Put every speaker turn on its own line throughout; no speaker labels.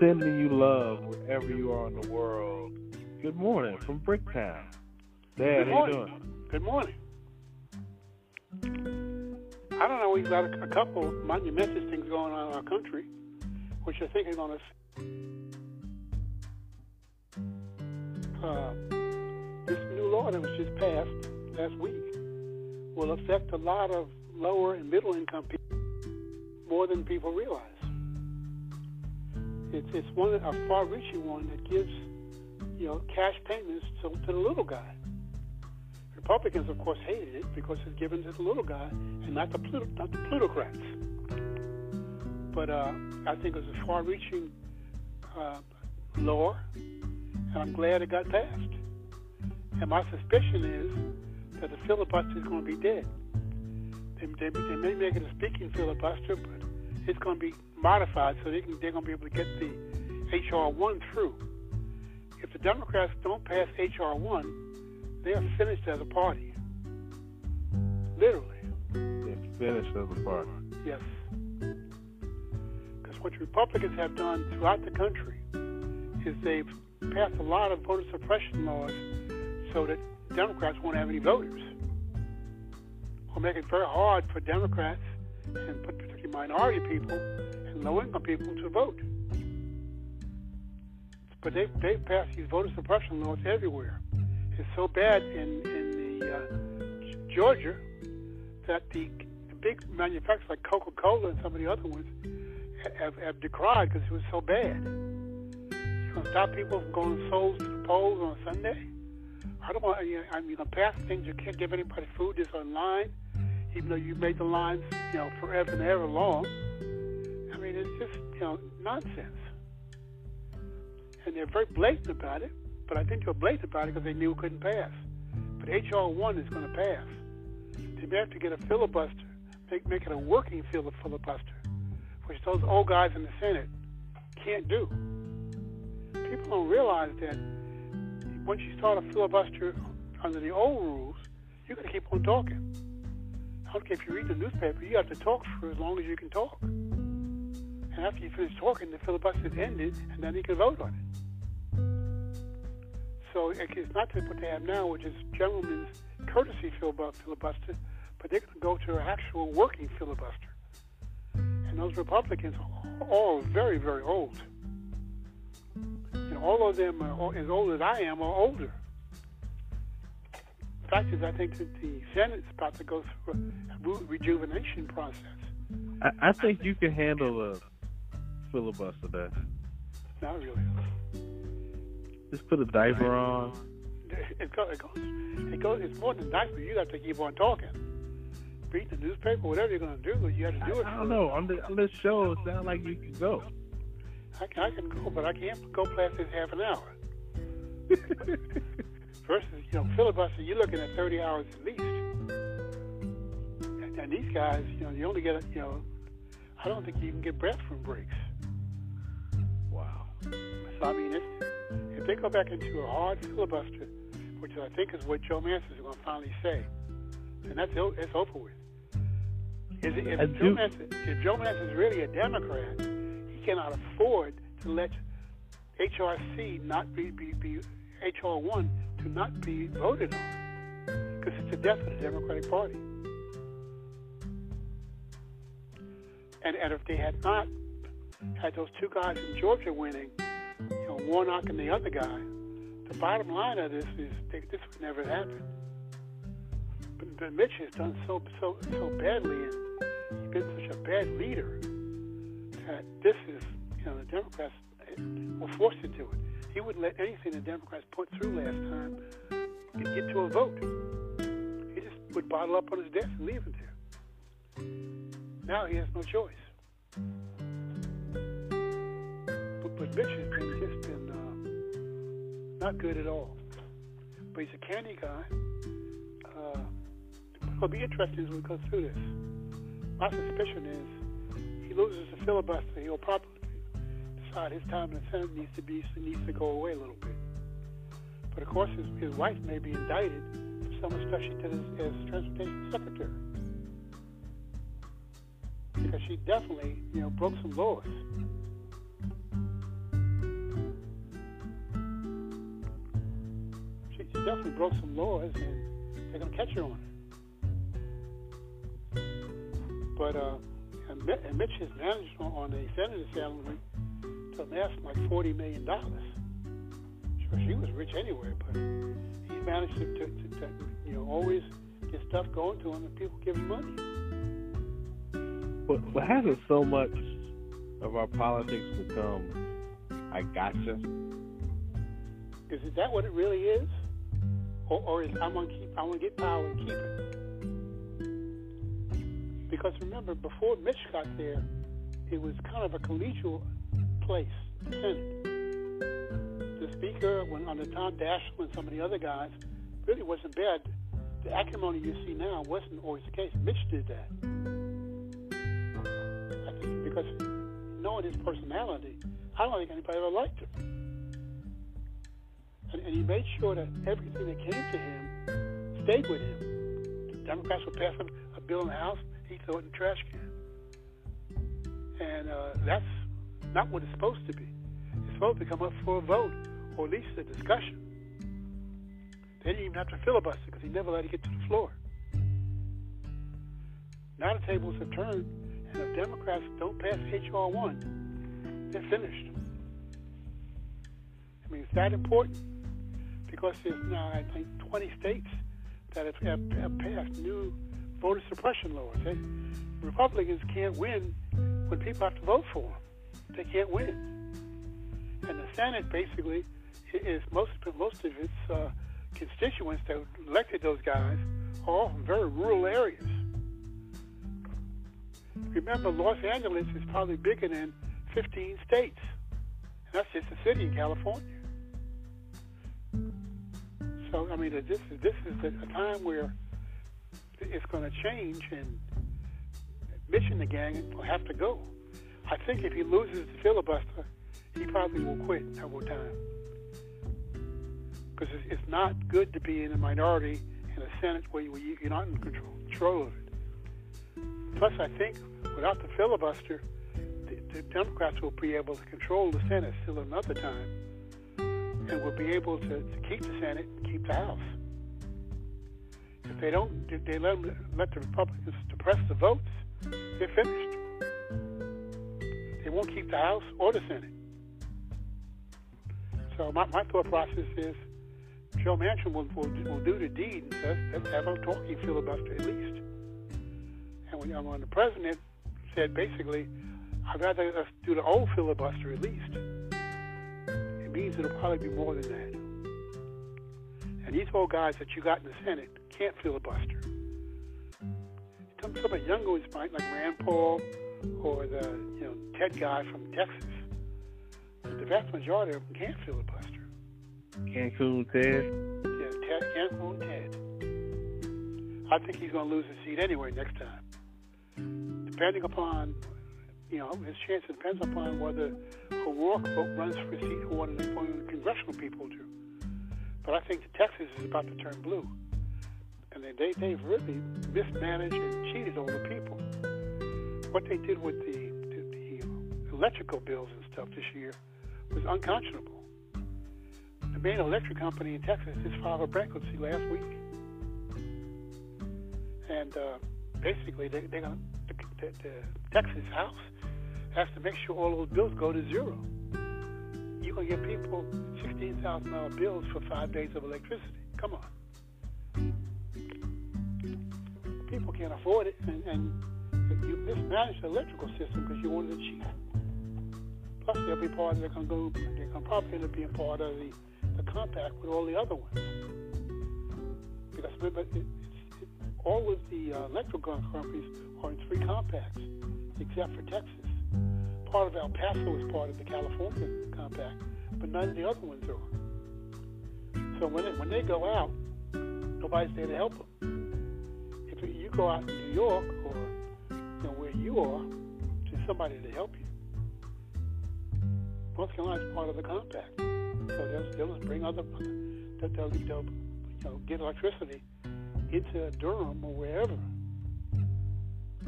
sending you love wherever you are in the world. Good morning from Bricktown. Dad,
Good
how you doing?
Good morning. I don't know. We've got a, a couple monumentous things going on in our country, which I think are going to. Uh, this new law that was just passed last week will affect a lot of lower and middle income people more than people realize. It's it's one a far-reaching one that gives you know cash payments to, to the little guy. Republicans, of course, hated it because it's given to the little guy and not the Pluto, not the plutocrats. But uh, I think it was a far-reaching uh, law, and I'm glad it got passed. And my suspicion is that the filibuster is going to be dead. They, they, they may make it a speaking filibuster, but it's going to be modified so they can, they're going to be able to get the HR one through. If the Democrats don't pass HR one, they are finished as a party. Literally,
They're finished as a party.
yes. Because what the Republicans have done throughout the country is they've passed a lot of voter suppression laws so that Democrats won't have any voters. Or make it very hard for Democrats and particularly minority people and low-income people to vote. But they they've passed these voter suppression laws everywhere. It's so bad in in the uh, Georgia that the, big manufacturers like Coca-Cola and some of the other ones have, have decried because it was so bad. You're gonna stop people from going souls to the polls on Sunday. I don't want. You know, I'm gonna pass things. You can't give anybody food that's online, even though you made the lines, you know, forever and ever long. I mean, it's just you know nonsense. And they're very blatant about it. But I think they're blatant about it because they knew it couldn't pass. But HR one is going to pass. They may have to get a filibuster, make make it a working filibuster, which those old guys in the Senate can't do. People don't realize that once you start a filibuster under the old rules, you're going to keep on talking. Care if you read the newspaper, you have to talk for as long as you can talk. And after you finish talking, the filibuster is ended, and then you can vote on it. So it's not what they have now, which is gentlemen's courtesy filibuster, but they're going to go to an actual working filibuster. And those Republicans are all very, very old. Know, all of them are as old as I am or older. The fact is, I think that the Senate's about to go through a rejuvenation process.
I, I think you can handle a filibuster, Dad.
Not really.
Just put a diaper on.
It goes, it goes, it goes. It's more than diaper. You have to keep on talking, read the newspaper, whatever you're going to do. You have to
I,
do it.
I don't know. On, the, on this show, it sounds like you can go.
I, I can go, but I can't go past this half an hour. Versus, you know, filibuster, you're looking at 30 hours at least. And, and these guys, you know, you only get, you know, I don't think you can get bathroom breaks.
wow.
So I mean, if, they go back into a hard filibuster, which I think is what Joe Manchin is going to finally say, and that's it's over with. Is it, if,
I
Joe
do-
Manchin, if Joe really a Democrat, he cannot afford to let HRC not be, be, be HR one to not be voted on because it's the death of the Democratic Party. And and if they had not had those two guys in Georgia winning, you know, Warnock and the other guy, the bottom line of this is they, this would never happen. But, but Mitch has done so so so badly, and he's been such a bad leader that this is, you know, the Democrats eh, were forced into it. He wouldn't let anything the Democrats put through last time get, to a vote. He just would bottle up on his desk and leave it there. Now he has no choice. But, but Mitch has been just been uh, not good at all. But he's a candy guy. Uh, it'll be interesting as we go through this. My suspicion is he loses the filibuster, he'll probably decide his time in the Senate needs to be needs to go away a little bit. But of course, his, his wife may be indicted for some of the stuff she did as, as transportation secretary because she definitely, you know, broke some laws. She, definitely broke some laws, and they're gonna catch her on it. But uh, and Mitch has managed on, the Senate assembly to amass like forty million dollars. Sure, she was rich anyway, but he managed to, to, to, to you know always get stuff going to him, and people give him money.
But, but hasn't so much of our politics become I gotcha?
Is it that what it really is? Or, or is I'm gonna keep I want to get power and keep it? Because remember, before Mitch got there, it was kind of a collegial place, the Senate. The Speaker, when under Tom Daschle and some of the other guys, really wasn't bad. The acrimony you see now wasn't always the case. Mitch did that. I think because knowing his personality, I don't think anybody ever liked him. And, and he made sure that everything that came to him stayed with him. The Democrats would pass a bill in the House, he throw it in the trash can. And uh, that's not what it's supposed to be. It's supposed to come up for a vote, or at least a discussion. They didn't even have to filibuster because he never let it get to the floor. Now the tables have turned, and if Democrats don't pass H.R. 1, they're finished. I mean, it's that important because there's now, I think, 20 states that have, have, have passed new voter suppression laws. Republicans can't win when people have to vote for them. They can't win. And the Senate basically is most most of its uh, constituents that elected those guys are all from very rural areas. Remember, Los Angeles is probably bigger than 15 states. And that's just a city in California. So, I mean, this is this is a time where it's going to change, and Mitch and the gang will have to go. I think if he loses the filibuster, he probably will quit over time. Because it's not good to be in a minority in a Senate where you're not in control, control of it. Plus, I think without the filibuster, the, the Democrats will be able to control the Senate still another time and will be able to, to keep the Senate and keep the House. If they don't, if they let, let the Republicans suppress the votes, they're finished. They won't keep the House or the Senate. So my, my thought process is Joe Manchin will, will, will do the deed and says, let's have a talking filibuster at least. And when, when the president said basically, I'd rather us do the old filibuster at least, it means it'll probably be more than that. And these old guys that you got in the Senate can't filibuster. Some somebody younger ones might, like Rand Paul or the you know Ted guy from Texas. The vast majority of them can't filibuster.
Cancun Ted.
Yeah, Ted Cancun Ted. I think he's going to lose his seat anyway next time. Depending upon, you know, his chance depends upon whether O'Rourke runs for a seat or one of the congressional people do. But I think Texas is about to turn blue. And they, they, they've really mismanaged and cheated on the people. What they did with the, the, the electrical bills and stuff this year was unconscionable. The main electric company in Texas just filed a bankruptcy last week. And uh, basically, they, they're gonna, the, the, the Texas House has to make sure all those bills go to zero you're going to get people $16,000 bills for five days of electricity. Come on. People can't afford it, and, and you mismanage the electrical system because you wanted it cheap. Plus, they'll be part going to go, going to probably end up being part of the, the compact with all the other ones. Because remember, it, it, all of the uh, electrical companies are in three compacts, except for Texas part of El Paso is part of the California compact, but none of the other ones are. So when they, when they go out, nobody's there to help them. If you go out in New York or know, where you are, to somebody to help you. North Carolina is part of the compact, so they'll, just bring other that they'll, you know get electricity into Durham or wherever.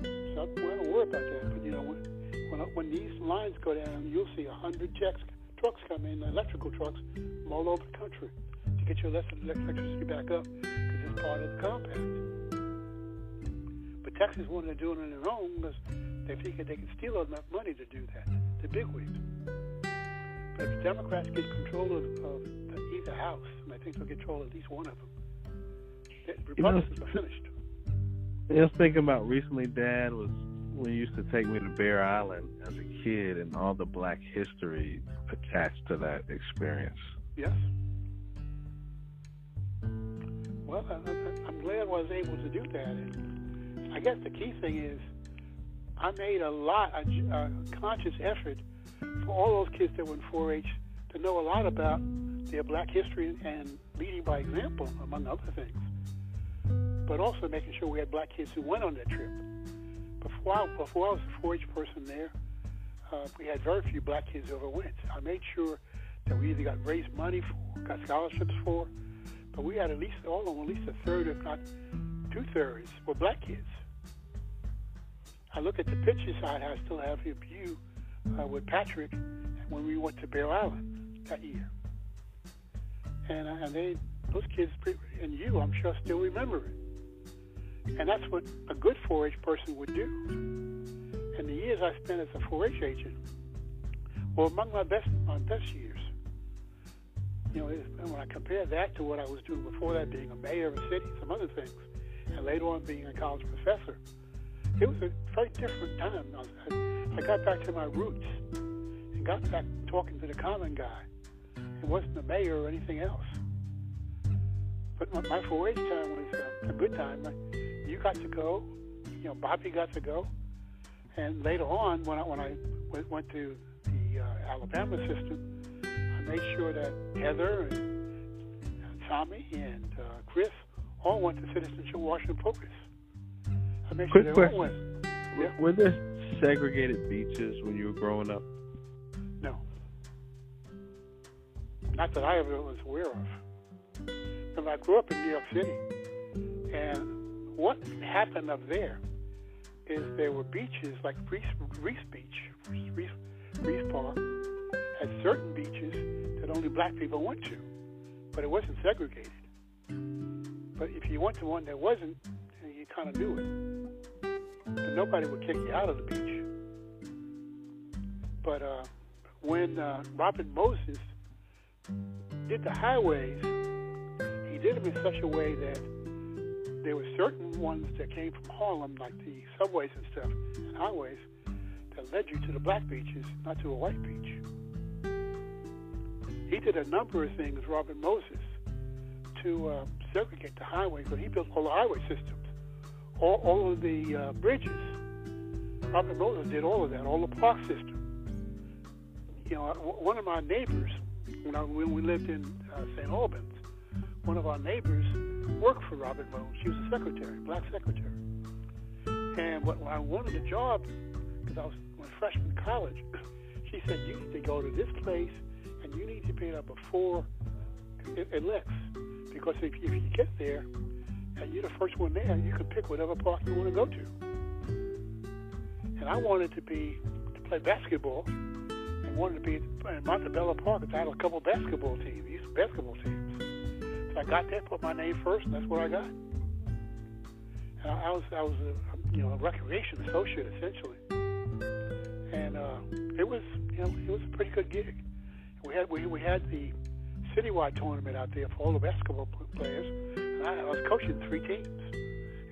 So we don't worry about that, but you know. When, when, these lines go down, you'll see a hundred trucks come in, electrical trucks, from all over the country to get your electricity back up because it's part of the compact. Texas wanted to do it on their own because they figured they could steal enough money to do that, the bigwigs. But if the Democrats get control of, of either house, and I think they'll control at least one of them, the Republicans you know, are finished.
I was thinking about recently, Dad, was when you used to take me to Bear Island as a kid and all the black history attached to that experience.
Yes. Well, I, am glad I was able to do that. And I guess the key thing is I made a lot, a, a conscious effort for all those kids that were in 4-H to know a lot about their black history and leading by example, among other things. But also making sure we had black kids who went on that trip before I, before I was a 4-H person there, uh, we had very few black kids who ever went. I made sure that we either got raised money for, got scholarships for, but we had at least all of them, at least a third, if not two thirds, were black kids. I look at the pictures I, I still have of you uh, with Patrick when we went to Bear Island that year, and uh, and they those kids and you, I'm sure, still remember it. And that's what a good 4-H person would do. And the years I spent as a 4-H agent were among my best my best years. You know, when I compare that to what I was doing before that, being a mayor of a city, some other things, and later on being a college professor, it was a very different time. I, got back to my roots and got back talking to the common guy. It wasn't the mayor or anything else. But my, my 4-H time was uh, a good time you got to go, you know, Bobby got to go, and later on, when I when I went, to the uh, Alabama system, I made sure that Heather and, and Tommy and uh, Chris all went to Citizenship Washington Focus. I made
Quick
sure they
question.
all went. Yeah.
Were there segregated beaches when you were growing up?
No. Not that I ever was aware of. Remember, I grew up in New York City, and what happened up there is there were beaches like Riis, Riis Beach, Riis, Riis Park, had certain beaches that only black people went to, but it wasn't segregated. But if you went to one that wasn't, you kind of knew it. But nobody would kick you out of the beach. But uh, when uh, Robert Moses did the highways, he did them in such a way that there were certain ones that came from Harlem, like the subways and stuff, and highways, that led you to the black beaches, not to a white beach. He did a number of things, Robert Moses, to uh, segregate the highways, but he built all the highway systems, all, all of the uh, bridges. Robert Moses did all of that, all the park system. You know, one of my neighbors, when, I, when we lived in uh, St. Albans, one of our neighbors worked for Robert Moses. She was a secretary, black secretary. And when I wanted a job, because I was in freshman college, she said, you need to go to this place and you need to be there before it, it lifts. Because if, if you get there and you're the first one there, you can pick whatever park you want to go to. And I wanted to be to play basketball and wanted to be in Montebello Park. I had a couple basketball teams, basketball teams. So I got there, put my name first, and that's what I got. And I was I was a you know a recreation associate essentially, and uh, it was you know it was a pretty good gig. We had we we had the citywide tournament out there for all the basketball players, and I, I was coaching three teams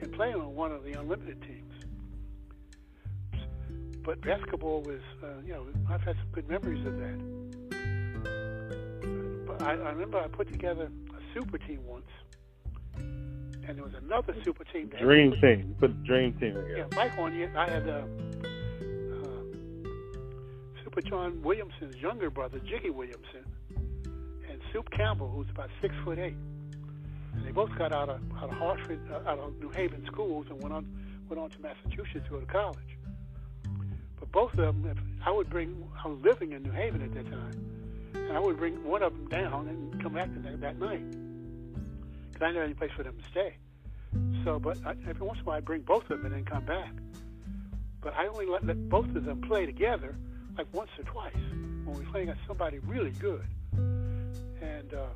and playing on one of the unlimited teams. But basketball was, uh, you know, I've had some good memories of that. But I, I remember I put together a super team once, and there was another super team.
Dream team. Put dream team together.
Yeah, Mike on it. I had uh, uh, Super John Williamson's younger brother, Jiggy Williamson, Soup Campbell, who's about six foot eight. And they both got out of out of Hartford, uh, out of New Haven schools, and went on went on to Massachusetts to go to college. But both of them, if I would bring. I was living in New Haven at that time, and I would bring one of them down and come back that, that night because I didn't have any place for them to stay. So, but I, every once in a while I bring both of them and then come back. But I only let, let both of them play together like once or twice when we're playing against somebody really good. And uh,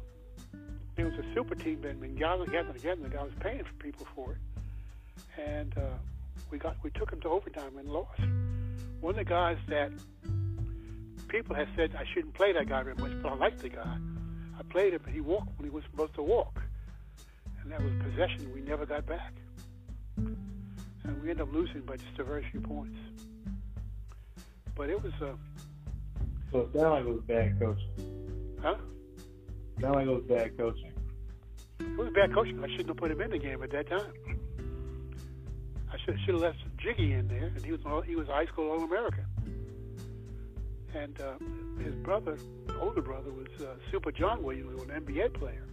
It was a super team that been gathered together and again. The guy was paying for people for it, and uh, we got we took him to overtime and lost. One of the guys that people had said I shouldn't play that guy very much, but I liked the guy. I played him, but he walked when he was supposed to walk, and that was possession we never got back. And we ended up losing by just a very few points. But it was a. Uh,
so it sounded like it was a bad coaching.
Huh?
It like it was bad coaching.
It was bad coaching. I shouldn't have put him in the game at that time. I should should have left Jiggy in there, and he was he was high school All American. And uh, his brother, older brother, was uh, Super John Williams, was an NBA player.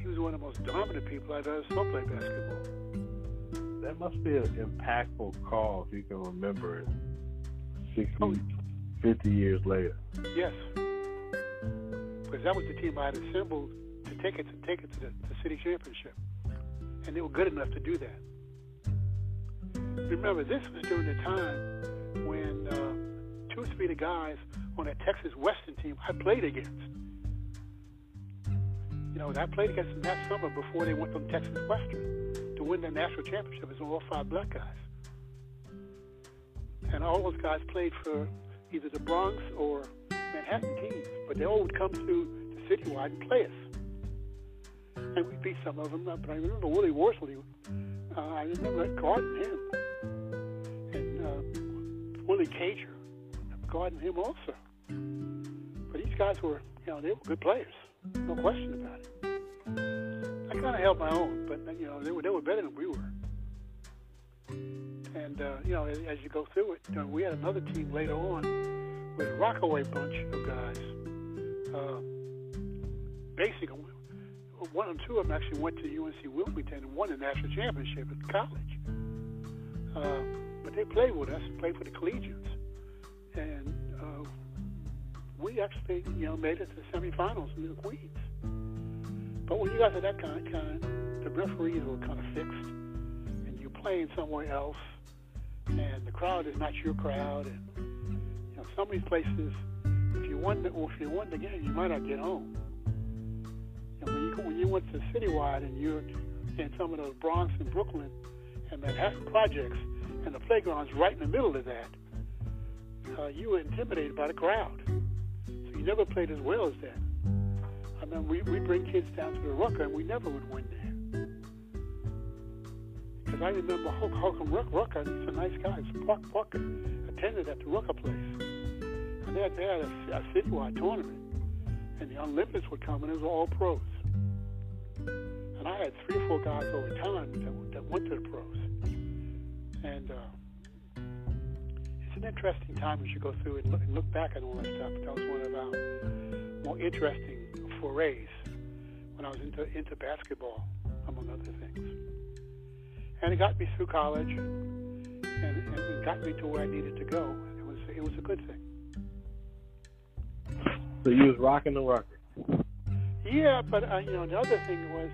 He was one of the most dominant people I've ever saw play basketball.
That must be an impactful call if you can remember it 60, oh. 50 years later.
Yes. Because that was the team I had assembled to take it to take it to the, the city championship. And they were good enough to do that. Remember, this was during the time when uh, two or three of the guys on that Texas Western team I played against. You know, I played against them that summer before they went from Texas Western to win the national championship as all five black guys. And all those guys played for either the Bronx or Manhattan teams, but they all would come through the citywide and play us. And we beat some of them, but I remember Willie Worsley. Uh, I remember guarding him. And uh, Willie Cager, guarding him also. But these guys were, you know, they were good players. No question about it. I kind of held my own, but, you know, they were, they were better than we were. And, uh, you know, as you go through it, you know, we had another team later on with a Rockaway bunch of guys. Uh, basically, one or two of them actually went to UNC Wilmington and won the national championship at college. Uh, but they played with us, played for the Collegians. And uh, we actually, you know, made it to the semifinals in the Queens. But when you got to that kind, kind, the referees were kind of fixed, and you're playing somewhere else, and the crowd is not your crowd, and some of these places, if you won well, if you won the game, you might not get home. And when you when you went to citywide and you're in some of those Bronx and Brooklyn and Manhattan projects, and the playground's right in the middle of that, uh, you were intimidated by the crowd. So you never played as well as that. I mean, we we bring kids down to the Rucker, and we never would win there. Because I remember Hulk, Holcombe Ruck, Rucker, he's a nice guy. Park Parker attended at the Rucker place. And they had, they had a, a citywide tournament. And the would come, and it was all pros. And I had three or four guys over time that, that went to the pros. And uh, it's an interesting time as you go through and look, and look back at all that stuff. That was one of our more interesting forays when I was into, into basketball, among other things and it got me through college, and, and it got me to where I needed to go. It was it was a good thing.
So you was rocking the record.
Yeah, but uh, you know the other thing was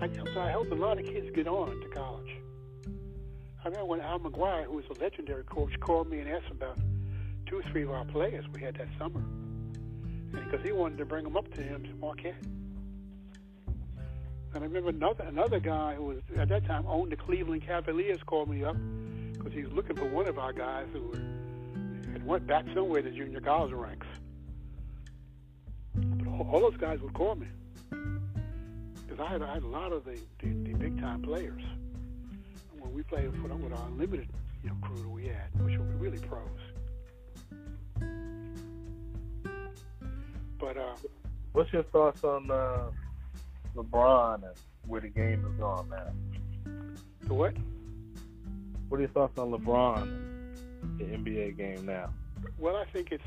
I helped, I helped a lot of kids get on to college. I remember when Al McGuire, who was a legendary coach, called me and asked about two or three of our players we had that summer, because he wanted to bring them up to him to Marquette. And I remember another another guy who was at that time owned the Cleveland Cavaliers called me up because he was looking for one of our guys who had went back somewhere to junior college ranks. All, those guys would call me because I had, I had a lot of the, the, the big time players when we played with, with our unlimited you know crew that we had, which were really pros. But uh,
what's your thoughts on? Uh LeBron and where the game is going now.
The what?
What are your thoughts on LeBron and the NBA game now?
Well, I think it's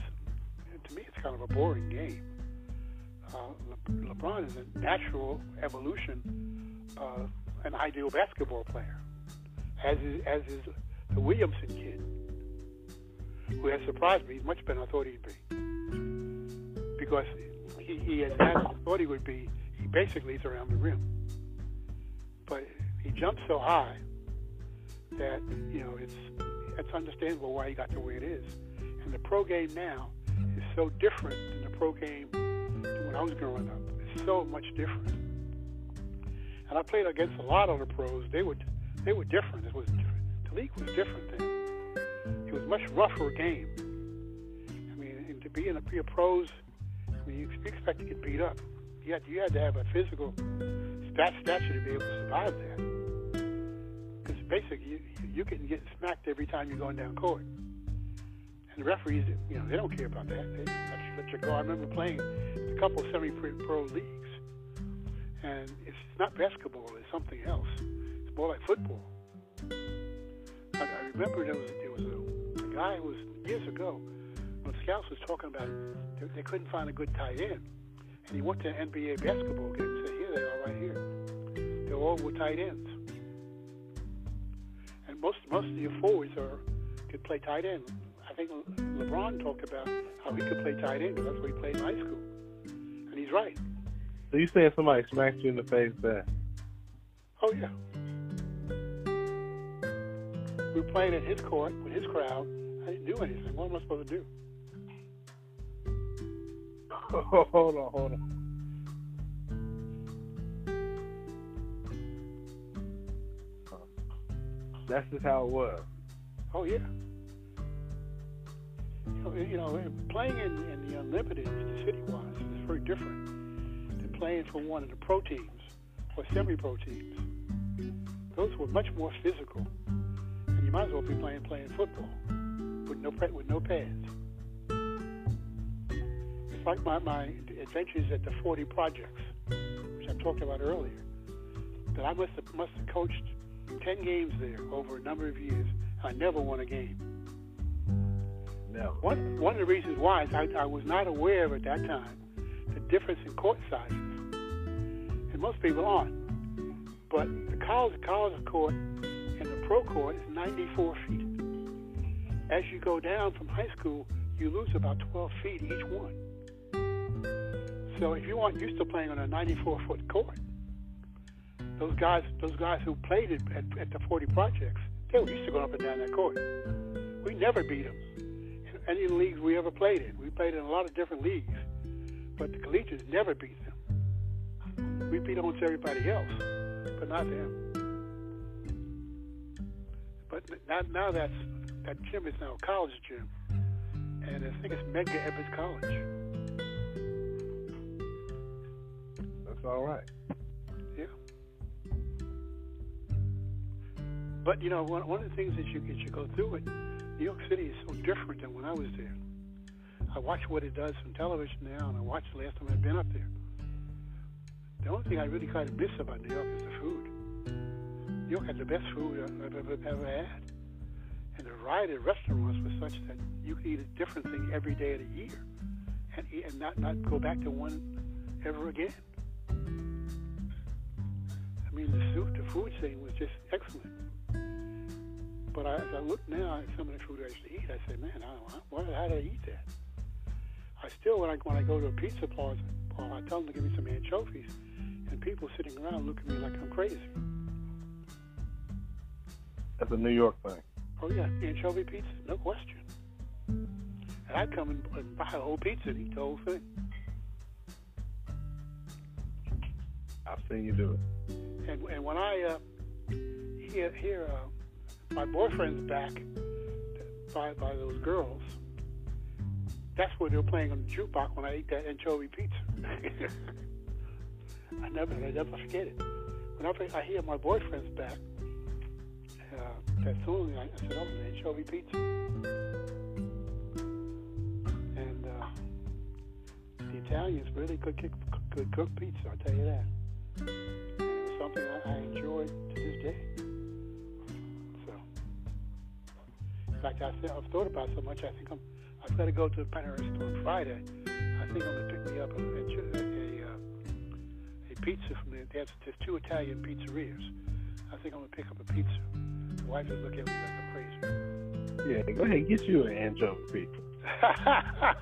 to me it's kind of a boring game. Uh, Le- LeBron is a natural evolution, uh, an ideal basketball player, as is, as is the Williamson kid, who has surprised me. Much better than I thought he'd be, because he, he has as I thought he would be He basically is around the rim. But he jumps so high that you know it's it's understandable why he got the way it is. And the pro game now is so different than the pro game when I was growing up. It's so much different. And I played against a lot of the pros. They were they were different. It was different. the league was different then. It was much rougher game. I mean, and to be in a, be a pros, I mean, you expect to get beat up. You had you had to have a physical stat stature to be able to survive that. Because basically, you, you can get smacked every time you're going down court. And the referees, you know, they don't care about that. They let let you go. I remember playing a couple semi-pro leagues, and it's not basketball; it's something else. It's more like football. I, I remember there was there was a, a guy who was years ago when scouts was talking about they, they couldn't find a good tight end, and he went to an NBA basketball game and said, "Here they are, right here. They're all with tight ends." And most most of your forwards are could play tight end. I think LeBron talked about how he could play tight end because that's what he played in high school, and he's right.
So you saying somebody smacked you in the face there?
Oh yeah. We were playing at his court with his crowd. I didn't do anything. What am I supposed to do?
hold on, hold on. That's just how it was.
Oh yeah you know, playing in, in the unlimited, the city wise, is very different than playing for one of the pro teams or semi-pro teams. Those were much more physical, and you might as well be playing playing football with no with no pads. It's like my, my adventures at the 40 projects, which I talked about earlier. That I must have must have coached 10 games there over a number of years. I never won a game.
No.
One one of the reasons why is I, I was not aware of at that time the difference in court sizes, and most people aren't. But the college college court and the pro court is 94 feet. As you go down from high school, you lose about 12 feet each one. So if you aren't used to playing on a 94 foot court, those guys those guys who played it at, at the 40 projects, they were used to going up and down that court. We never beat them any of the leagues we ever played in. We played in a lot of different leagues, but the collegians never beat them. We beat almost everybody else, but not them. But now, now that's that gym is now a college gym, and I think it's Medgar Evers College.
That's all right.
Yeah. But you know, one, one of the things that you as you go through it New York City is so different than when I was there. I watch what it does on television now, and I watched the last time I've been up there. The only thing I really kind of miss about New York is the food. New York had the best food I've ever, ever had. And the variety of restaurants was such that you could eat a different thing every day of the year and, eat, and not, not go back to one ever again. I mean, the food, the food scene was just excellent. But I, as I look now at some of the food I used to eat, I say, man, I don't, why, how did I eat that? I still, when I when I go to a pizza plaza, I tell them to give me some anchovies, and people sitting around look at me like I'm crazy.
That's a New York thing.
Oh yeah, anchovy pizza, no question. And I'd come and buy a whole pizza and eat the whole thing.
I've seen you do it.
And and when I uh, hear hear uh, my boyfriend's back by by those girls. That's what they were playing on the jukebox when I ate that anchovy pizza. I never, I never forget it. Whenever I hear my boyfriend's back, uh, that song, I, I said, "Oh, the anchovy pizza." And uh, the Italians really could cook, could cook pizza. I'll tell you that. And it was something I, I enjoyed to this day. Fact, I I've thought about so much. I think I'm. I've got to go to the Panorama store on Friday. I think I'm gonna pick me up a a, a, uh, a pizza from there. There's, there's two Italian pizzerias. I think I'm gonna pick up a pizza. My wife is looking at me like I'm
crazy. Yeah, go ahead, get you an anchovy pizza.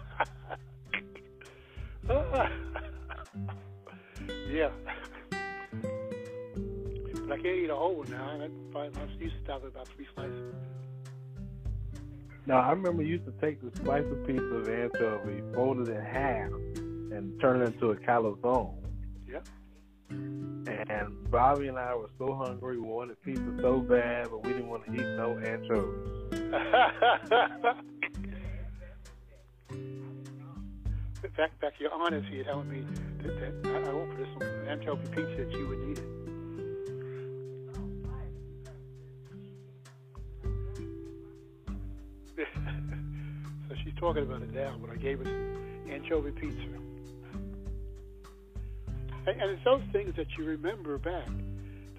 yeah. But I can't eat a whole one now. I, I used to stop at about three slices.
Now I remember you used to take the slice of piece of anchovy, fold it in half, and turn it into a calzone.
Yep.
And Bobby and I were so hungry, we wanted pizza so bad, but we didn't want to eat no anchovies.
In fact, back your aunt is here telling me that, that I, I offered her some anchovy pizza that she would need it. so she's talking about it now, but I gave her some anchovy pizza. And, and it's those things that you remember back.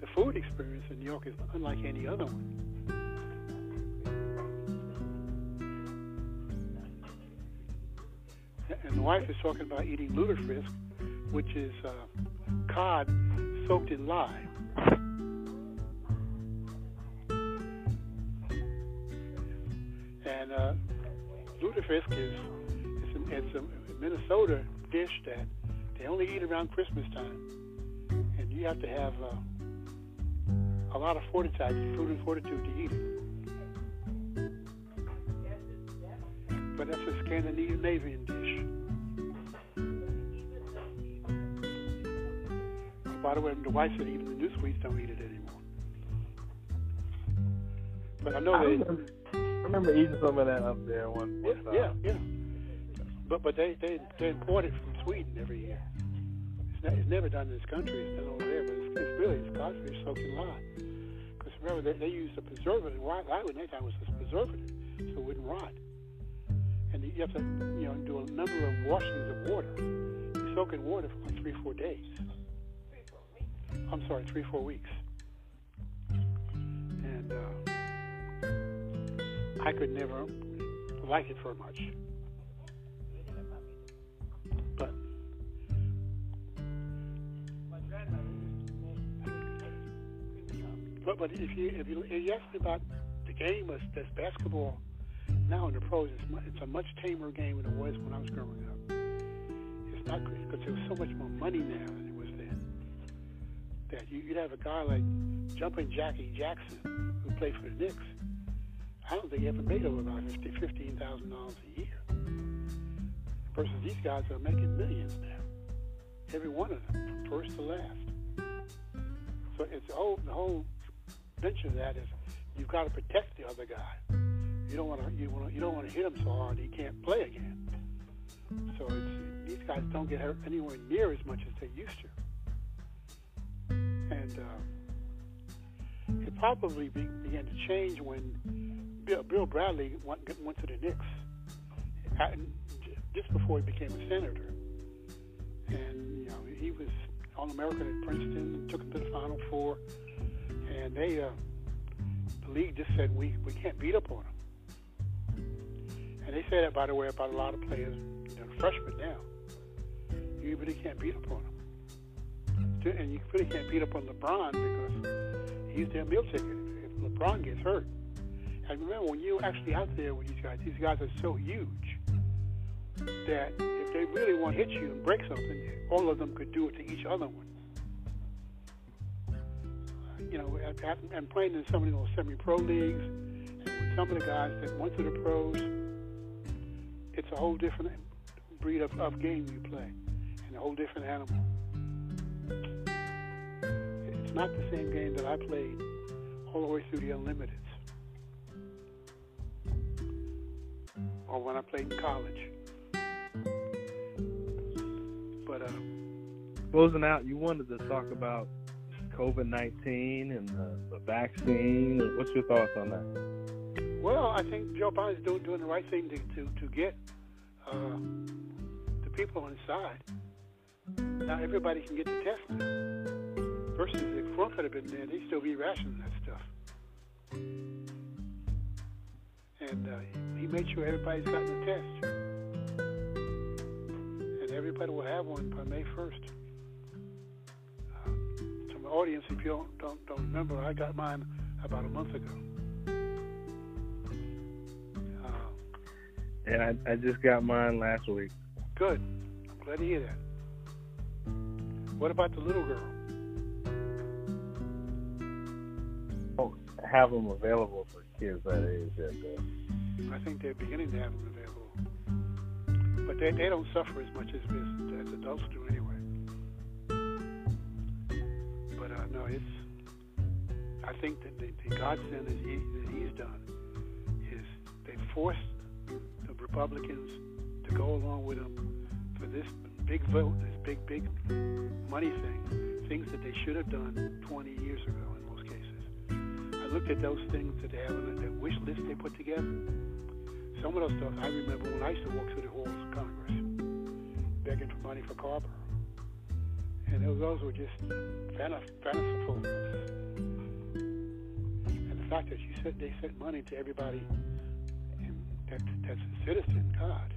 The food experience in New York is unlike any other one. And the wife is talking about eating lutefisk, which is uh, cod soaked in lye. Is it's, an, it's a Minnesota dish that they only eat around Christmas time, and you have to have uh, a lot of fortitude, food and fortitude to eat it. But that's a Scandinavian dish. By the way, the wife said even the new sweets don't eat it anymore. But I know they.
Remember, I remember eating some of that up there one,
Yeah,
time.
yeah, yeah. But but they they they import it from Sweden every year. It's, not, it's never done in this country. It's done over there, but it's, it's really it's codfish soaked in lye. Because remember they they used a preservative. Lye lye in that time was a preservative, so it wouldn't rot. And you have to you know do a number of washings of water. You soak in water for like three four days. I'm sorry, three four weeks. And uh, I could never like it for much. But but but if you if you, if you ask me about the game as that's basketball now in the pros, it's, mu- it's a much tamer game than it was when I was growing up. It's not because there's so much more money now than it was then. That you, you'd have a guy like Jumping Jackie Jackson who played for the Knicks. I don't think he ever made over about fifty fifteen thousand dollars a year. Versus these guys are making millions now. Every one of them, from first to last. So it's the whole the whole venture of that is you've got to protect the other guy. You don't want to you want you don't want to hit him so hard he can't play again. So it's these guys don't get hurt anywhere near as much as they used to. And uh, it probably be, began to change when Bill, Bradley went, went to the Knicks just before he became a senator. And you know he was All American at Princeton, took him to the Final Four, and they uh, the league just said we we can't beat up on him. And they say that by the way about a lot of players, you know, freshmen now. You really can't beat up on them. And you really can't beat up on LeBron because he's their meal ticket. If LeBron gets hurt, and remember, when you're actually out there with these guys, these guys are so huge that if they really want to hit you and break something, all of them could do it to each other one. You know, and playing in some of those semi-pro leagues, and with some of the guys that went to the pros, it's a whole different breed of, of game you play, and a whole different animal. Not the same game that I played all the way through the Unlimiteds. or when I played in college. But uh,
Closing out, you wanted to talk about COVID nineteen and the, the vaccine. What's your thoughts on that?
well, I think Joe Biden's doing doing the right thing to to, to get uh, the people inside. Now everybody can get the test now. Versus if Trump had been there, they'd still be rationing that stuff. And uh, he made sure everybody's gotten the test. And everybody will have one by May 1st. Uh, to my audience, if you don't, don't, don't remember, I got mine about a month ago. Uh,
And I, I just got mine last week.
good. I'm glad to hear that. What about the little girl?
Have them available for kids that age yet, though.
I think they're beginning to have them available. But they, they don't suffer as much as, as, as adults do anyway. But uh, no, it's. I think that the, the godsend that, he, that he's done is they forced the Republicans to go along with him for this big vote, this big, big money thing, things that they should have done 20 years ago looked at those things that they have on that wish list they put together. Some of those stuff I remember when I used to walk through the halls of Congress begging for money for Carver. And those, those were just fanciful. And the fact that you said they sent money to everybody that, that's a citizen, God.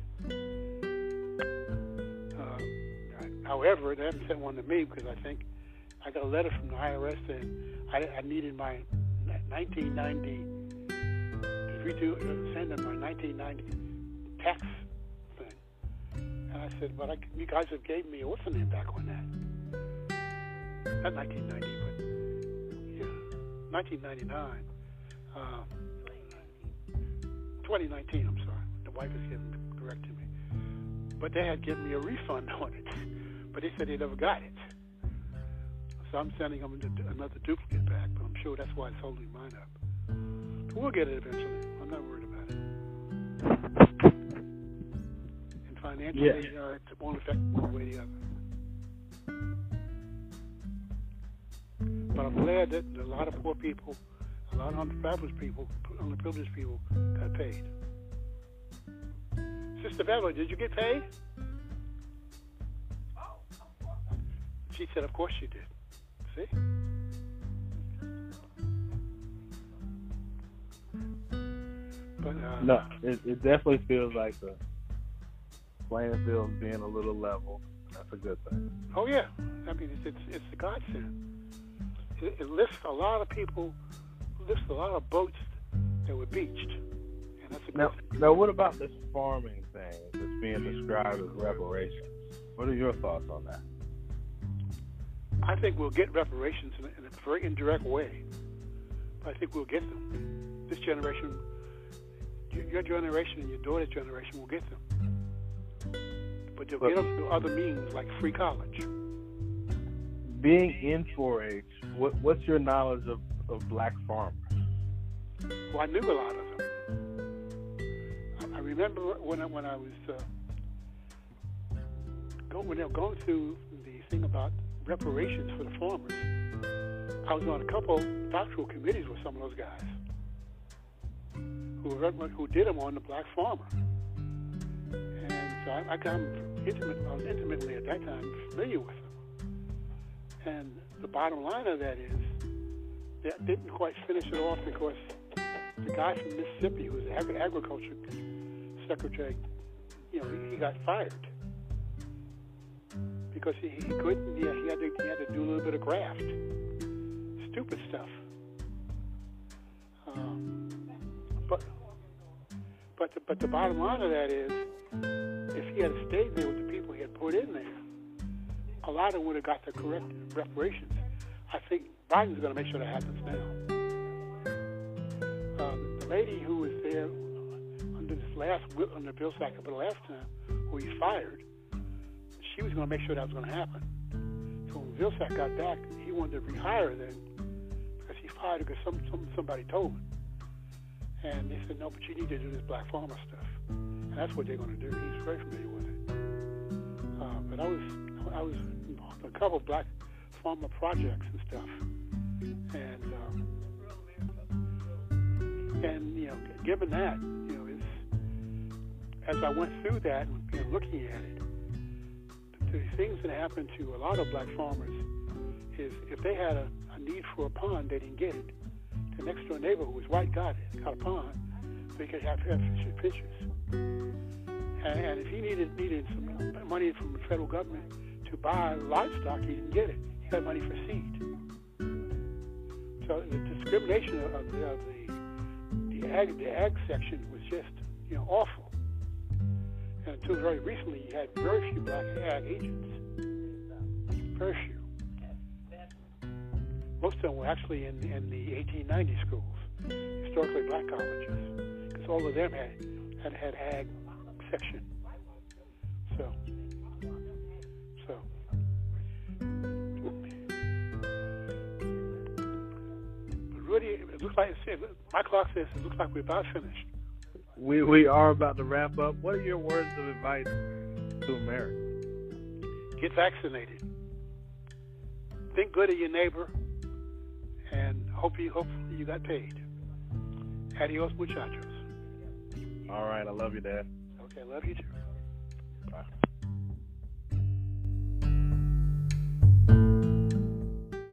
Uh, however, they haven't sent one to me because I think I got a letter from the IRS saying I, I needed my 1990 to do send them my 1990 tax thing. And I said, but I, you guys have gave me what's the back on that? Not 1990, but yeah, 1999. Uh, 2019, I'm sorry. The wife is getting correcting me. But they had given me a refund on it. But they said they never got it. So I'm sending them another duplicate sure that's why it's holding mine up. But we'll get it eventually. I'm not worried about it. And financially, yeah. uh, it won't affect one way or the other. But I'm glad that a lot of poor people, a lot of underprivileged people, underprivileged people got paid. Sister Beverly, did you get paid? She said, of course you did. See? But, uh,
no, it, it definitely feels like the playing field being a little level. That's a good thing.
Oh yeah, I mean it's it's, it's a godsend. It, it lifts a lot of people, lifts a lot of boats that were beached, and that's a good
now,
thing.
Now, what about this farming thing that's being described as reparations? What are your thoughts on that?
I think we'll get reparations in a, in a very indirect way. I think we'll get them. This generation, your generation and your daughter's generation will get them. But they'll get them through other means like free college.
Being in 4-H, what, what's your knowledge of, of black farmers?
Well, I knew a lot of them. I, I remember when I, when I was uh, going when they were going through the thing about reparations for the farmers. I was on a couple doctoral committees with some of those guys who who did them on the black farmer, and so I, I got intimate. I was intimately at that time familiar with them. And the bottom line of that is that didn't quite finish it off because the guy from Mississippi, who was the ag- agriculture secretary, you know, he, he got fired because he, he couldn't. Yeah, he had to he had to do a little bit of graft, stupid stuff. But the, but the bottom line of that is, if he had stayed there with the people he had put in there, a lot of them would have got the correct reparations. I think Biden's going to make sure that happens now. Um, the lady who was there under this last under Bill Sacker for the last time, who he fired, she was going to make sure that was going to happen. So when Vilsack got back, he wanted to rehire then because he fired her because some, some somebody told him. And they said, no, but you need to do this black farmer stuff. And that's what they're going to do. He's very familiar with it. Uh, but I was I was involved in a couple of black farmer projects and stuff. And um, and you know, given that, you know, as I went through that and you know, looking at it, the things that happen to a lot of black farmers is if they had a, a need for a pond, they didn't get it. The next door neighbor who was white got it, got a pond, so he could have, have fishes. And, and if he needed needed some money from the federal government to buy livestock, he didn't get it. He got money for seed. So the discrimination of the, of the the ag the ag section was just you know awful. And until very recently, you had very few black ag agents. Very few most of them were actually in, in the 1890 schools, historically black colleges, because all of them had had had ag section. So, so. But really, it looks like my clock says it looks like we're about finished.
We we are about to wrap up. What are your words of advice to America?
Get vaccinated. Think good of your neighbor Hopefully, hopefully you got paid. Adios, muchachos.
All right, I love you, Dad.
Okay, love you too.
Bye.